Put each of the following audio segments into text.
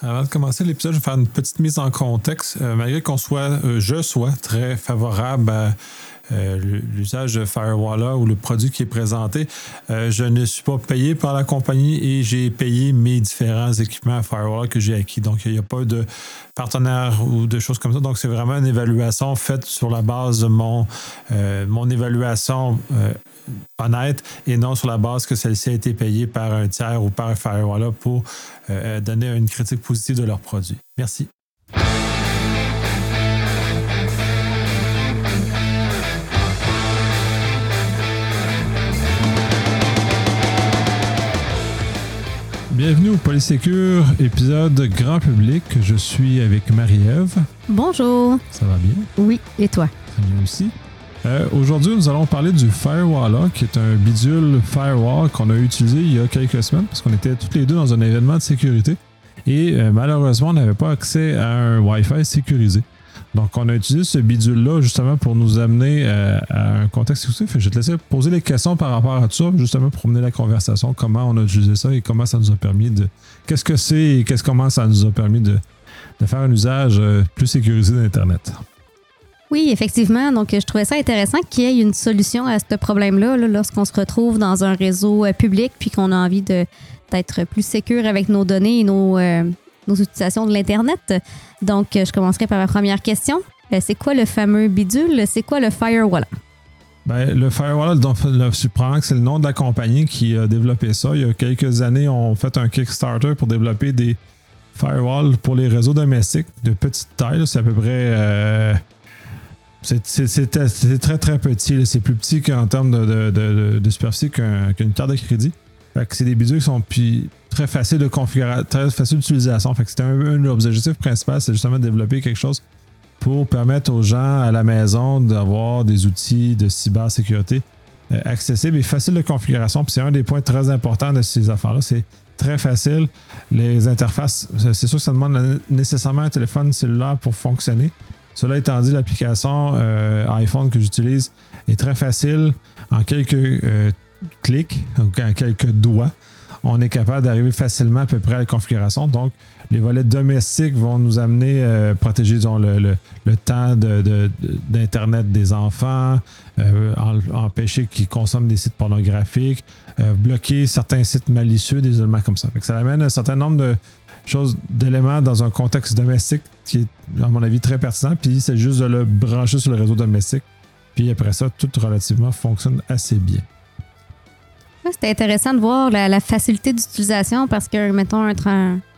Avant de commencer l'épisode, je vais faire une petite mise en contexte. Euh, malgré qu'on soit, euh, je sois très favorable à l'usage de Firewall ou le produit qui est présenté, je ne suis pas payé par la compagnie et j'ai payé mes différents équipements Firewall que j'ai acquis. Donc, il n'y a pas de partenaire ou de choses comme ça. Donc, c'est vraiment une évaluation faite sur la base de mon, mon évaluation honnête et non sur la base que celle-ci a été payée par un tiers ou par un firewall pour euh, donner une critique positive de leurs produits. Merci. Bienvenue au Polysécure, épisode grand public. Je suis avec Marie-Ève. Bonjour. Ça va bien? Oui, et toi? Très bien aussi. Euh, aujourd'hui, nous allons parler du Firewall, qui est un bidule firewall qu'on a utilisé il y a quelques semaines parce qu'on était tous les deux dans un événement de sécurité et euh, malheureusement, on n'avait pas accès à un Wi-Fi sécurisé. Donc, on a utilisé ce bidule-là justement pour nous amener euh, à un contexte exclusif. Je vais te laisser poser les questions par rapport à tout ça, justement pour mener la conversation, comment on a utilisé ça et comment ça nous a permis de. Qu'est-ce que c'est et qu'est-ce comment ça nous a permis de, faire un usage plus sécurisé d'Internet. Oui, effectivement. Donc, je trouvais ça intéressant qu'il y ait une solution à ce problème-là lorsqu'on se retrouve dans un réseau euh, public puis qu'on a envie d'être plus sécure avec nos données et nos, euh, nos utilisations de l'Internet. Donc, je commencerai par ma première question. Euh, c'est quoi le fameux bidule? C'est quoi le Firewall? Ben, le Firewall, donc, que c'est le nom de la compagnie qui a développé ça. Il y a quelques années, on fait un Kickstarter pour développer des firewalls pour les réseaux domestiques de petite taille. C'est à peu près c'est très, très petit. C'est plus petit qu'en termes de, superficie qu'une carte de crédit. c'est des bidules qui sont très faciles de configurer, très faciles d'utilisation. Fait c'était un, un, de objectifs principaux, c'est justement de développer quelque chose pour permettre aux gens à la maison d'avoir des outils de cybersécurité euh, accessibles et faciles de configuration. c'est un des points très importants de ces affaires-là. C'est très facile. Les interfaces, c'est sûr que ça demande nécessairement un téléphone cellulaire pour fonctionner. Cela étant dit, l'application euh, iPhone que j'utilise est très facile. En quelques euh, clics, en quelques doigts, on est capable d'arriver facilement à peu près à la configuration. Donc, les volets domestiques vont nous amener à euh, protéger le, temps d'Internet des enfants, empêcher qu'ils consomment des sites pornographiques, bloquer certains sites malicieux, des éléments comme ça. ça amène un certain nombre de, chose d'éléments dans un contexte domestique qui est, à mon avis, très pertinent. Puis c'est juste de le brancher sur le réseau domestique. Puis après ça, tout relativement fonctionne assez bien. C'était intéressant de voir la, facilité d'utilisation parce que, mettons, un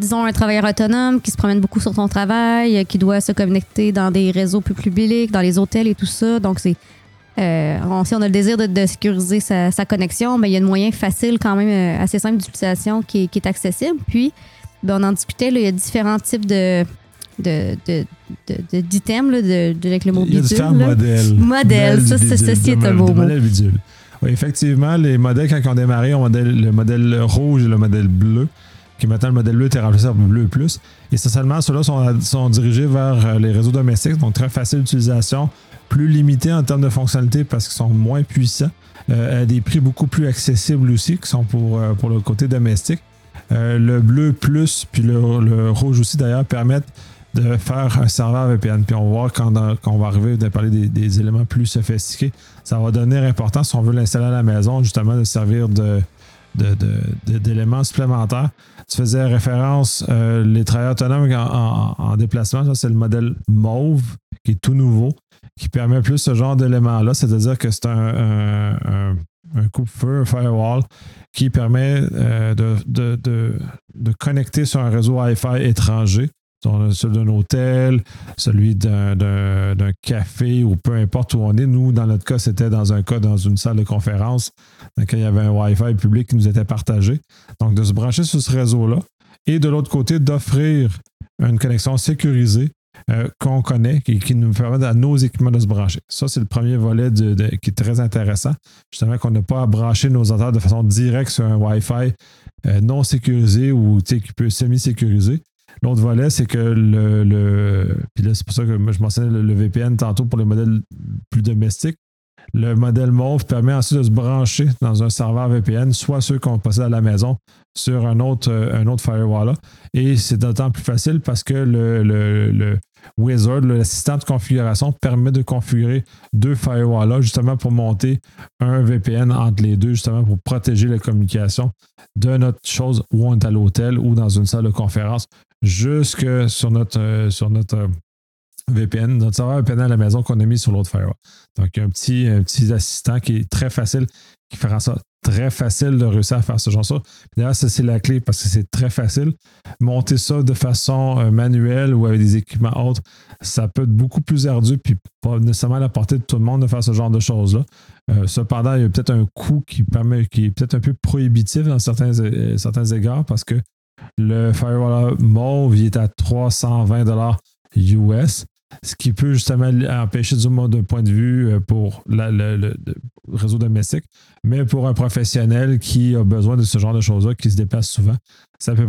disons un travailleur autonome qui se promène beaucoup sur son travail, qui doit se connecter dans des réseaux plus publics, dans les hôtels et tout ça. Donc, c'est. Euh, si on a le désir de, sécuriser sa, connexion, mais ben, il y a un moyen facile, quand même, euh, assez simple d'utilisation qui, qui, est accessible. Puis, ben, on en discutait, il y a différents types de d'items de, de, avec le mot bidule. Il y a différents modèles. Modèles, ça, ceci est un beau mot. bidule. Oui, effectivement, les modèles, quand ils ont démarré, ont le modèle rouge et le modèle bleu, qui maintenant le modèle bleu était remplacé par le bleu plus. Essentiellement, ceux-là sont, sont dirigés vers euh, les réseaux domestiques, donc très facile d'utilisation, plus limités en termes de fonctionnalité parce qu'ils sont moins puissants, euh, à des prix beaucoup plus accessibles aussi, qui sont pour, euh, pour le côté domestique. Le bleu plus, puis le, rouge aussi d'ailleurs, permettent de faire un serveur VPN. Puis on va voir quand, on va arriver à parler des, éléments plus sophistiqués, ça va donner important si on veut l'installer à la maison, justement, de servir de, d'éléments supplémentaires. Tu faisais référence euh, les travailleurs autonomes en, déplacement, ça c'est le modèle Mauve qui est tout nouveau, qui permet plus ce genre d'éléments-là, c'est-à-dire que c'est un, un coupe-feu, un firewall, qui permet euh, de, de, connecter sur un réseau Wi-Fi étranger. Celui d'un hôtel, celui d'un café ou peu importe où on est. Nous, dans notre cas, c'était dans un cas dans une salle de conférence dans laquelle il y avait un Wi-Fi public qui nous était partagé. Donc, de se brancher sur ce réseau-là et de l'autre côté, d'offrir une connexion sécurisée euh, qu'on connaît, qui, qui, nous permet à nos équipements de se brancher. Ça, c'est le premier volet qui est très intéressant. Justement, qu'on n'a pas à brancher nos ordinateurs de façon directe sur un Wi-Fi euh, non sécurisé ou qui peut semi-sécuriser. L'autre volet, c'est que le, Puis là, c'est pour ça que je mentionnais le, VPN tantôt pour les modèles plus domestiques. Le modèle Mauve permet ensuite de se brancher dans un serveur VPN, soit ceux qu'on possède à la maison, sur un autre, un autre firewall. Et c'est d'autant plus facile parce que le, le, Wizard, l'assistant de configuration, permet de configurer deux firewalls justement pour monter un VPN entre les deux, justement pour protéger la communication de notre chose où on est à l'hôtel ou dans une salle de conférence jusque sur notre, euh, sur notre euh, VPN, notre serveur VPN à la maison qu'on a mis sur l'autre firewall. Donc, un petit, un petit assistant qui est très facile, qui fera ça très facile de réussir à faire ce genre de D'ailleurs, ça, c'est la clé parce que c'est très facile. Monter ça de façon euh, manuelle ou avec des équipements autres, ça peut être beaucoup plus ardu puis pas nécessairement à la portée de tout le monde de faire ce genre de choses-là. cependant, il y a peut-être un coût qui permet, qui est peut-être un peu prohibitif dans certains, certains égards parce que le Firewall Mauve est à 320 US, ce qui peut justement empêcher du moins d'un point de vue euh, pour le, réseau domestique. Mais pour un professionnel qui a besoin de ce genre de choses-là, qui se déplace souvent, ça peut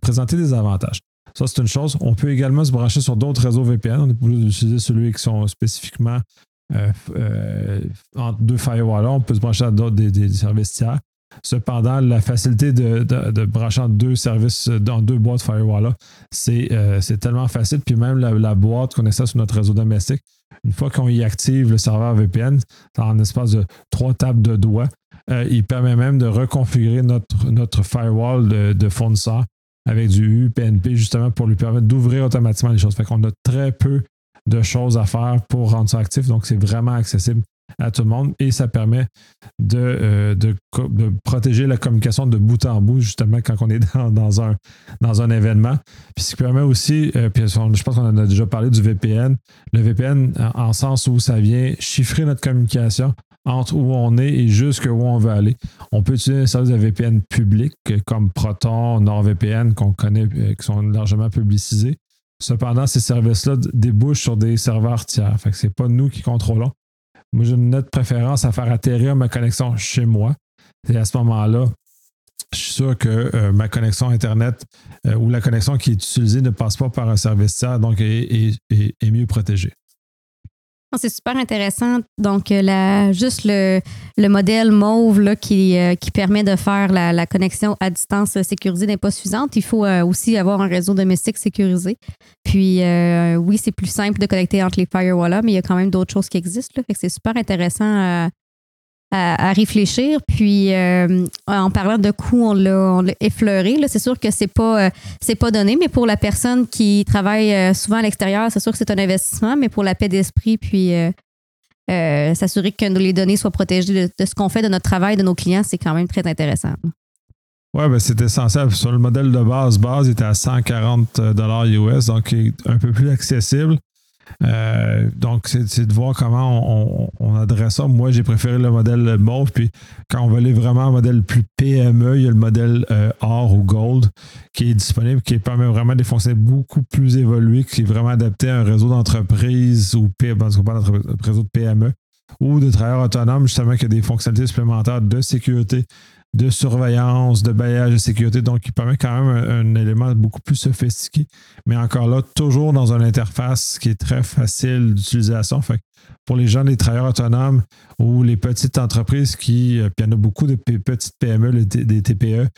présenter des avantages. Ça, c'est une chose. On peut également se brancher sur d'autres réseaux VPN. On est obligé d'utiliser celui qui sont spécifiquement euh, euh, entre deux firewalls. On peut se brancher à d'autres des services tiers. Cependant, la facilité de, de, brancher en deux services, dans deux boîtes firewall, euh, c'est tellement facile. Puis même la, boîte qu'on essaie sur notre réseau domestique, une fois qu'on y active le serveur VPN, en espace de trois tables de doigts, euh, il permet même de reconfigurer notre, notre firewall de, de fournisseur avec du UPnP justement pour lui permettre d'ouvrir automatiquement les choses. Fait qu'on a très peu de choses à faire pour rendre ça actif. Donc, c'est vraiment accessible à tout le monde et ça permet de, euh, de, protéger la communication de bout en bout, justement, quand on est dans, un, dans un événement. Puis ce qui permet aussi, euh, puis je pense qu'on en a déjà parlé du VPN, le VPN en, sens où ça vient chiffrer notre communication entre où on est et jusqu'où on veut aller. On peut utiliser des services de VPN publics comme Proton, NordVPN qu'on connaît, euh, qui sont largement publicisés. Cependant, ces services-là débouchent sur des serveurs tiers. Fait que c'est pas nous qui contrôlons. Moi, j'ai une nette préférence à faire atterrir ma connexion chez moi. Et à ce moment-là, je suis sûr que euh, ma connexion Internet euh, ou la connexion qui est utilisée ne passe pas par un service tiers, donc est mieux protégée. C'est super intéressant. Donc, euh, juste le, modèle mauve là, qui, euh, qui permet de faire la, connexion à distance sécurisée n'est pas suffisante. Il faut euh, aussi avoir un réseau domestique sécurisé. Puis, oui, c'est plus simple de connecter entre les firewalls, mais il y a quand même d'autres choses qui existent. c'est super intéressant à, réfléchir. Puis, euh, en parlant de coûts, on l'a effleuré. C'est sûr que c'est pas, euh, pas donné, mais pour la personne qui travaille euh, souvent à l'extérieur, c'est sûr que c'est un investissement, mais pour la paix d'esprit, puis s'assurer que les données soient protégées de, ce qu'on fait de notre travail, de nos clients, c'est quand même très intéressant. Oui, ben c'est essentiel. Sur le modèle de base, base était à 140 US, donc un peu plus accessible. Euh, donc, c'est de voir comment on, adresse ça. Moi, j'ai préféré le modèle mauve. Puis, quand on veut aller vraiment un modèle plus PME, il y a le modèle euh, or ou gold qui est disponible, qui permet vraiment des fonctions beaucoup plus évoluées, qui est vraiment adapté à un réseau d'entreprise ou réseau de PME ou de travailleurs autonomes, justement, qui a des fonctionnalités supplémentaires de sécurité, de surveillance, de bailliage de sécurité. Donc, il permet quand même un, élément beaucoup plus sophistiqué, mais encore là, toujours dans une interface qui est très facile d'utilisation. Pour les gens, les travailleurs autonomes ou les petites entreprises qui, euh, puis il y en a beaucoup de petites PME, des TPE,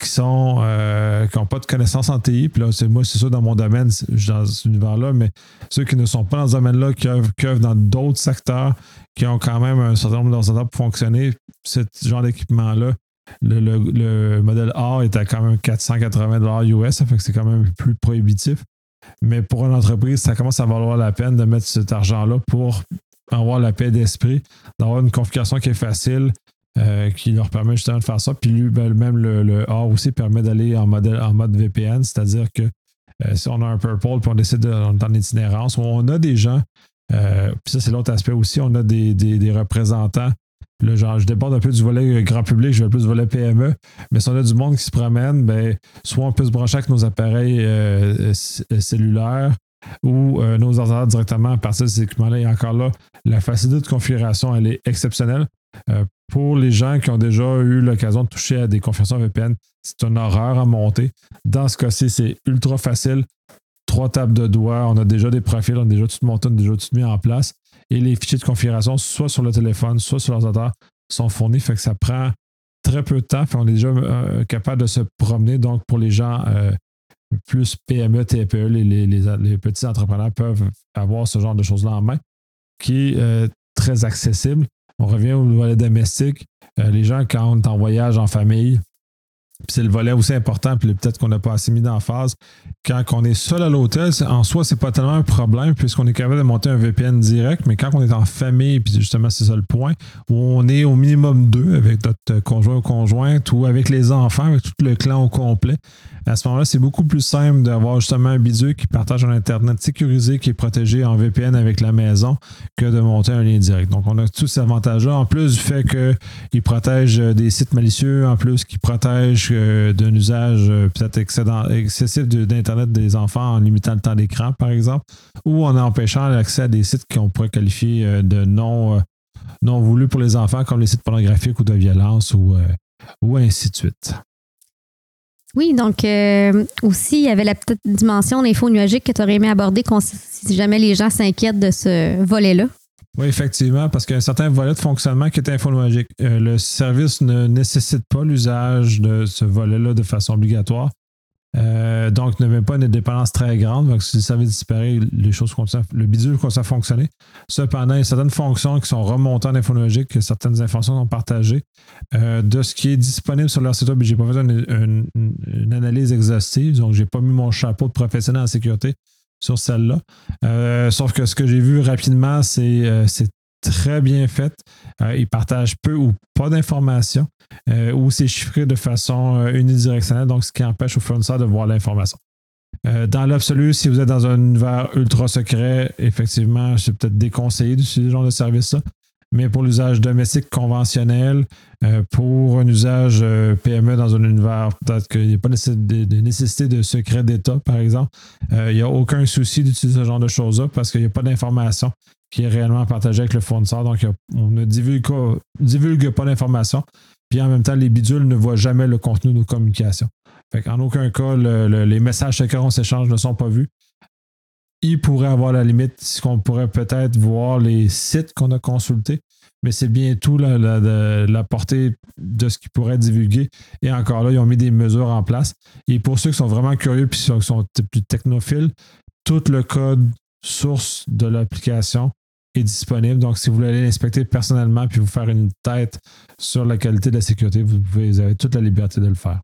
qui sont euh, n'ont pas de connaissances en TI. Puis là, c'est moi, c'est ça dans mon domaine, je suis dans cet univers-là, mais ceux qui ne sont pas dans ce domaine-là, qui œuvrent, dans d'autres secteurs, qui ont quand même un certain nombre d'ordinateurs pour fonctionner, ce genre d'équipement-là, le, modèle A est à quand même 480 US, ça fait que c'est quand même plus prohibitif. Mais pour une entreprise, ça commence à valoir la peine de mettre cet argent-là pour avoir la paix d'esprit, d'avoir une configuration qui est facile, euh, qui leur permet justement de faire ça. Puis lui, ben, même le, A aussi permet d'aller en, en mode VPN, c'est-à-dire que euh, si on a un Purple puis on décide de, on est en itinérance, on a des gens, euh, puis ça c'est l'autre aspect aussi, on a des, des représentants Genre, je déborde un peu du volet grand public, je vais plus du volet PME. Mais si on a du monde qui se promène, ben, soit on peut se brancher avec nos appareils euh, euh, cellulaires ou euh, nos ordinateurs directement à partir de ces équipements-là. Et encore là, la facilité de configuration, elle est exceptionnelle. pour les gens qui ont déjà eu l'occasion de toucher à des configurations VPN, c'est une horreur à monter. Dans ce cas-ci, c'est ultra facile. Trois tables de doigts, on a déjà des profils, on a déjà tout monté, on a déjà tout mis en place. Et les fichiers de configuration, soit sur le téléphone, soit sur l'ordinateur, sont fournis. Fait que ça prend très peu de temps. On est déjà euh, capable de se promener. Donc, pour les gens euh, plus PME, TPE, les, petits entrepreneurs peuvent avoir ce genre de choses-là en main, qui est euh, très accessible. On revient au volet domestique. les gens, quand on est en voyage en famille, c'est le volet aussi important, puis peut-être qu'on n'a pas assez mis phase. Quand on est seul à l'hôtel, en soi, c'est pas tellement un problème puisqu'on est capable de monter un VPN direct, mais quand on est en famille, puis justement, c'est ça le point, où on est au minimum deux avec notre conjoint ou conjointe ou avec les enfants, avec tout le clan au complet, à ce moment-là, c'est beaucoup plus simple d'avoir justement un bidule qui partage un Internet sécurisé, qui est protégé en VPN avec la maison, que de monter un lien direct. Donc, on a tous ces avantages-là, en plus du fait qu'il protège des sites malicieux, en plus qu'il protège euh, d'un usage euh, peut-être excessif d'Internet des enfants en limitant le temps d'écran, par exemple, ou en empêchant l'accès à des sites qu'on pourrait qualifier euh, de non, non voulus pour les enfants, comme les sites pornographiques ou de violence ou, ou ainsi de suite. Oui, donc aussi, il y avait la petite dimension d'info nuagique que tu aurais aimé aborder si jamais les gens s'inquiètent de ce volet-là. Oui, effectivement, parce qu'il y a un certain volet de fonctionnement qui est infonuagique. Euh, le service ne nécessite pas l'usage de ce volet-là de façon obligatoire. Euh, donc, ne met pas une dépendance très grande. Donc, si ça veut disparaître, les choses le bidule continue à fonctionner. Cependant, il y a certaines fonctions qui sont remontées en infonologique, certaines informations sont partagées. Euh, de ce qui est disponible sur leur site web, je n'ai pas fait une, analyse exhaustive, donc je n'ai pas mis mon chapeau de professionnel en sécurité sur celle-là. Euh, sauf que ce que j'ai vu rapidement, c'est très bien fait. ils partagent peu ou pas d'informations. Euh, ou c'est chiffré de façon euh, unidirectionnelle, donc ce qui empêche au fournisseur de voir l'information. Euh, dans l'absolu, si vous êtes dans un univers ultra secret, effectivement, c'est peut-être déconseillé d'utiliser ce genre de service-là. Mais pour l'usage domestique conventionnel, pour un usage PME dans un univers, peut-être qu'il n'y a pas de, nécessité de secret d'État, par exemple, il n'y a aucun souci d'utiliser ce genre de choses-là parce qu'il n'y a pas d'information qui est réellement partagée avec le fournisseur. Donc, on ne divulgue, pas l'information. Puis en même temps, les bidules ne voient jamais le contenu de nos communications. Fait en aucun cas, les messages qu'on s'échange ne sont pas vus. Il pourrait avoir la limite qu'on pourrait peut-être voir les sites qu'on a consultés, mais c'est bien tout la, portée de ce qu'ils pourraient divulguer. Et encore là, ils ont mis des mesures en place. Et pour ceux qui sont vraiment curieux et qui sont plus technophiles, tout le code source de l'application disponible. Donc, si vous voulez aller l'inspecter personnellement puis vous faire une tête sur la qualité de la sécurité, vous, vous avez toute la liberté de le faire.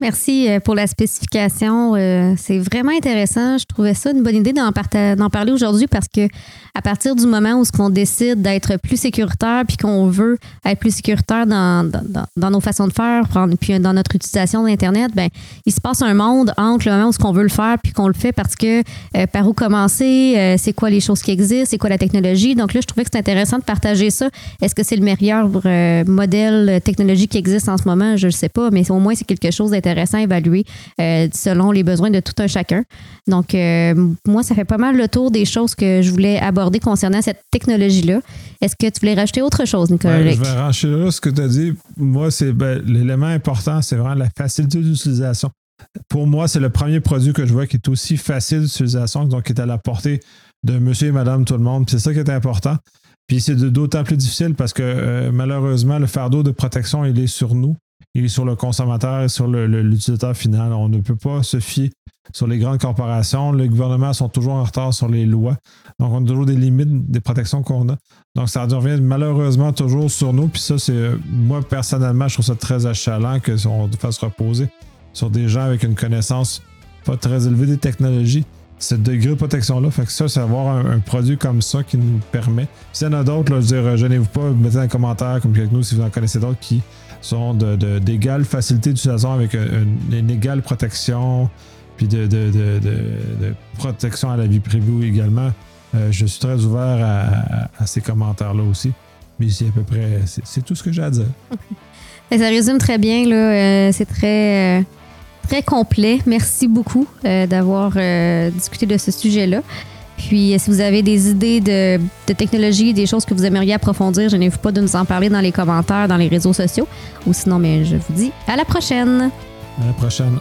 Merci euh, pour la spécification. Euh, c'est vraiment intéressant. Je trouvais ça une bonne idée d'en, parler aujourd'hui parce que à partir du moment où on décide d'être plus sécuritaire puis qu'on veut être plus sécuritaire dans, dans, nos façons de faire puis dans notre utilisation d'Internet, ben il se passe un monde entre le moment où on veut le faire puis qu'on le fait parce que euh, par où commencer, c'est quoi les choses qui existent, c'est quoi la technologie. Donc là, je trouvais que c'est intéressant de partager ça. Est-ce que c'est le meilleur modèle technologique qui existe en ce moment? Je ne sais pas, mais au moins c'est quelque chose d'intéressant intéressant à évaluer euh, selon les besoins de tout un chacun. Donc, euh, moi, ça fait pas mal le tour des choses que je voulais aborder concernant cette technologie-là. Est-ce que tu voulais rajouter autre chose, Nicolas? je vais rajouter là ce que tu as dit. Moi, c'est ben, l'élément important, c'est vraiment la facilité d'utilisation. Pour moi, c'est le premier produit que je vois qui est aussi facile d'utilisation, donc qui est à la portée de monsieur et madame tout le monde. C'est ça qui est important. Puis c'est d'autant plus difficile parce que euh, malheureusement, le fardeau de protection, il est sur nous est sur le consommateur et sur l'utilisateur final. On ne peut pas se fier sur les grandes corporations. Les gouvernements sont toujours en retard sur les lois. Donc, on a toujours des limites des protections qu'on a. Donc, ça revient malheureusement toujours sur nous. Puis ça, c'est moi, personnellement, je trouve ça très achalant qu'on fasse reposer sur des gens avec une connaissance pas très élevée des technologies. Ce degré de protection-là, fait que ça, c'est avoir un, produit comme ça qui nous permet. S'il y en a d'autres, je veux dire, gênez-vous pas, mettez dans les commentaires comme avec nous si vous en connaissez d'autres qui sont d'égale de, facilité d'utilisation avec une, égale protection, puis de, protection à la vie privée également. Euh, je suis très ouvert à, ces commentaires-là aussi. Mais c'est à peu près, c'est tout ce que j'ai à dire. Ça résume très bien, là. Euh, c'est très, euh, très complet. Merci beaucoup d'avoir discuté de ce sujet-là. Puis, si vous avez des idées de, de technologie, des choses que vous aimeriez approfondir, je n'ai pas de nous en parler dans les commentaires, dans les réseaux sociaux. Ou sinon, mais je vous dis à la prochaine. À la prochaine.